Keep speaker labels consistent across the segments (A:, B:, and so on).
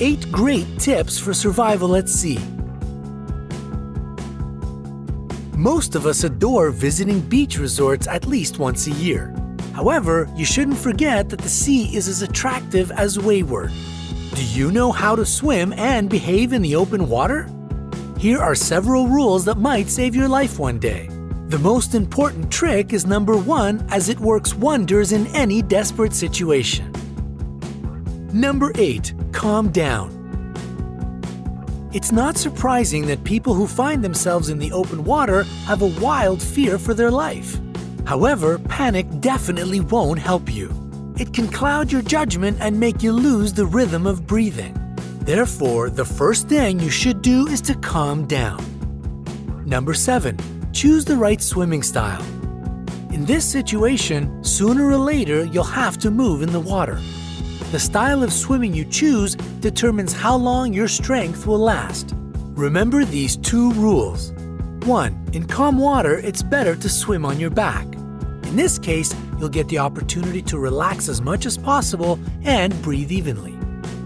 A: Eight great tips for survival at sea. Most of us adore visiting beach resorts at least once a year. However, you shouldn't forget that the sea is as attractive as wayward. Do you know how to swim and behave in the open water? Here are several rules that might save your life one day. The most important trick is number one, as it works wonders in any desperate situation. Number 8. Calm down. It's not surprising that people who find themselves in the open water have a wild fear for their life. However, panic definitely won't help you. It can cloud your judgment and make you lose the rhythm of breathing. Therefore, the first thing you should do is to calm down. Number 7. Choose the right swimming style. In this situation, sooner or later you'll have to move in the water. The style of swimming you choose determines how long your strength will last. Remember these two rules. 1. In calm water, it's better to swim on your back. In this case, you'll get the opportunity to relax as much as possible and breathe evenly.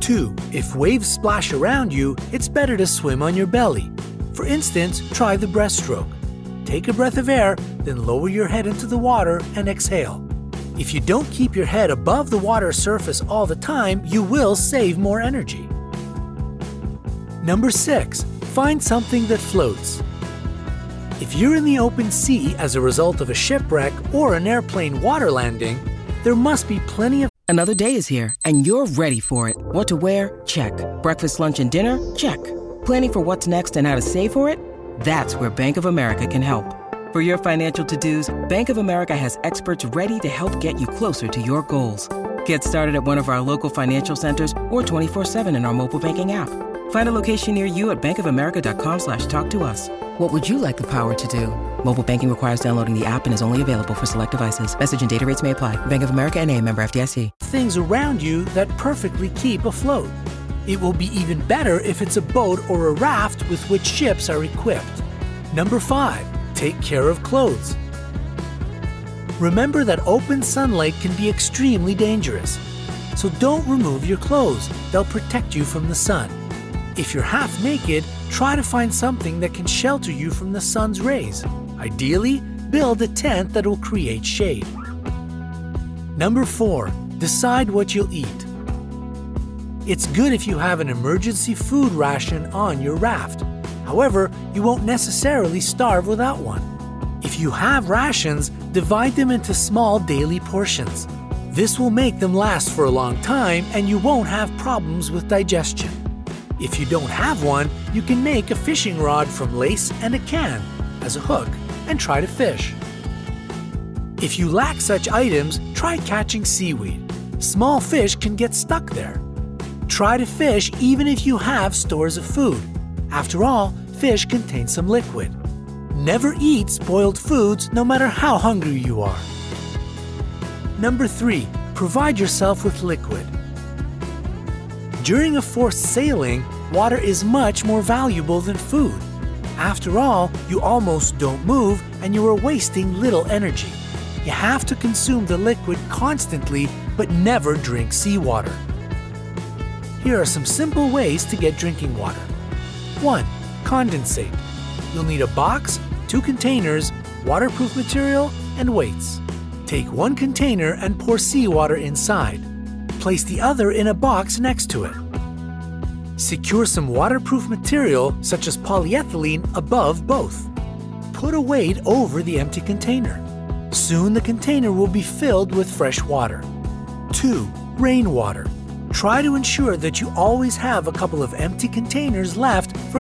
A: 2. If waves splash around you, it's better to swim on your belly. For instance, try the breaststroke. Take a breath of air, then lower your head into the water and exhale. If you don't keep your head above the water surface all the time, you will save more energy. Number 6. Find something that floats. If you're in the open sea as a result of a shipwreck or an airplane water landing, there must be plenty of
B: Another day is here, and you're ready for it. What to wear? Check. Breakfast, lunch, and dinner? Check. Planning for what's next and how to save for it? That's where Bank of America can help. For your financial to-dos, Bank of America has experts ready to help get you closer to your goals. Get started at one of our local financial centers or 24-7 in our mobile banking app. Find a location near you at bankofamerica.com slash talk to us. What would you like the power to do? Mobile banking requires downloading the app and is only available for select devices. Message and data rates may apply. Bank of America and a member FDIC.
A: things around you that perfectly keep afloat. It will be even better if it's a boat or a raft with which ships are equipped. Number 5. Take care of clothes. Remember that open sunlight can be extremely dangerous. So don't remove your clothes, they'll protect you from the sun. If you're half naked, try to find something that can shelter you from the sun's rays. Ideally, build a tent that will create shade. Number 4. Decide what you'll eat. It's good if you have an emergency food ration on your raft. However, you won't necessarily starve without one. If you have rations, divide them into small daily portions. This will make them last for a long time and you won't have problems with digestion. If you don't have one, you can make a fishing rod from lace and a can as a hook and try to fish. If you lack such items, try catching seaweed. Small fish can get stuck there. Try to fish even if you have stores of food. After all, fish contain some liquid. Never eat spoiled foods no matter how hungry you are. Number 3. Provide yourself with liquid. During a forced sailing, water is much more valuable than food. After all, you almost don't move and you are wasting little energy. You have to consume the liquid constantly, but never drink seawater. Here are some simple ways to get drinking water. 1. Condensate. You'll need a box, two containers, waterproof material, and weights. Take one container and pour seawater inside. Place the other in a box next to it. Secure some waterproof material, such as polyethylene, above both. Put a weight over the empty container. Soon the container will be filled with fresh water. 2. Rainwater. Try to ensure that you always have a couple of empty containers left for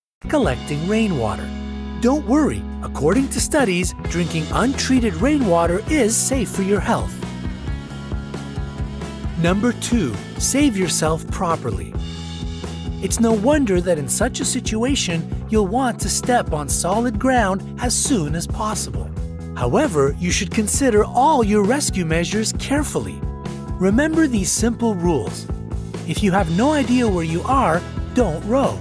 A: collecting rainwater. Don't worry, according to studies, drinking untreated rainwater is safe for your health. Number two, save yourself properly. It's no wonder that in such a situation, you'll want to step on solid ground as soon as possible. However, you should consider all your rescue measures carefully. Remember these simple rules. If you have no idea where you are, don't row.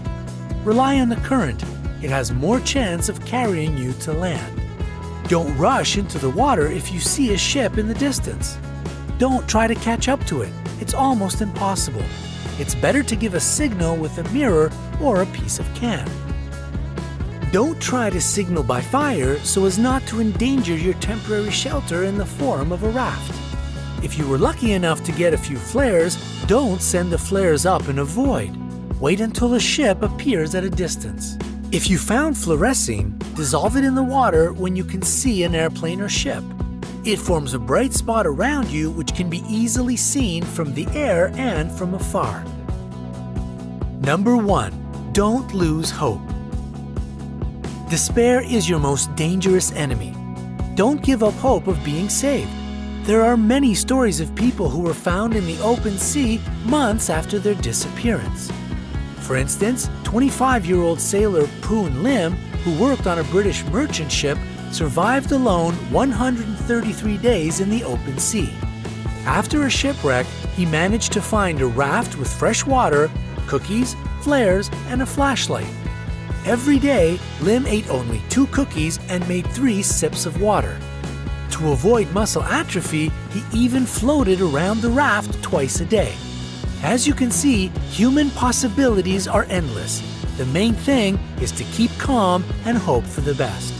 A: Rely on the current. It has more chance of carrying you to land. Don't rush into the water if you see a ship in the distance. Don't try to catch up to it. It's almost impossible. It's better to give a signal with a mirror or a piece of can. Don't try to signal by fire so as not to endanger your temporary shelter in the form of a raft. If you were lucky enough to get a few flares, don't send the flares up in a void wait until a ship appears at a distance. If you found fluorescein, dissolve it in the water when you can see an airplane or ship. It forms a bright spot around you which can be easily seen from the air and from afar. Number 1. Don't lose hope. Despair is your most dangerous enemy. Don't give up hope of being saved. There are many stories of people who were found in the open sea months after their disappearance. For instance, 25 year old sailor Poon Lim, who worked on a British merchant ship, survived alone 133 days in the open sea. After a shipwreck, he managed to find a raft with fresh water, cookies, flares, and a flashlight. Every day, Lim ate only two cookies and made three sips of water. To avoid muscle atrophy, he even floated around the raft twice a day. As you can see, human possibilities are endless. The main thing is to keep calm and hope for the best.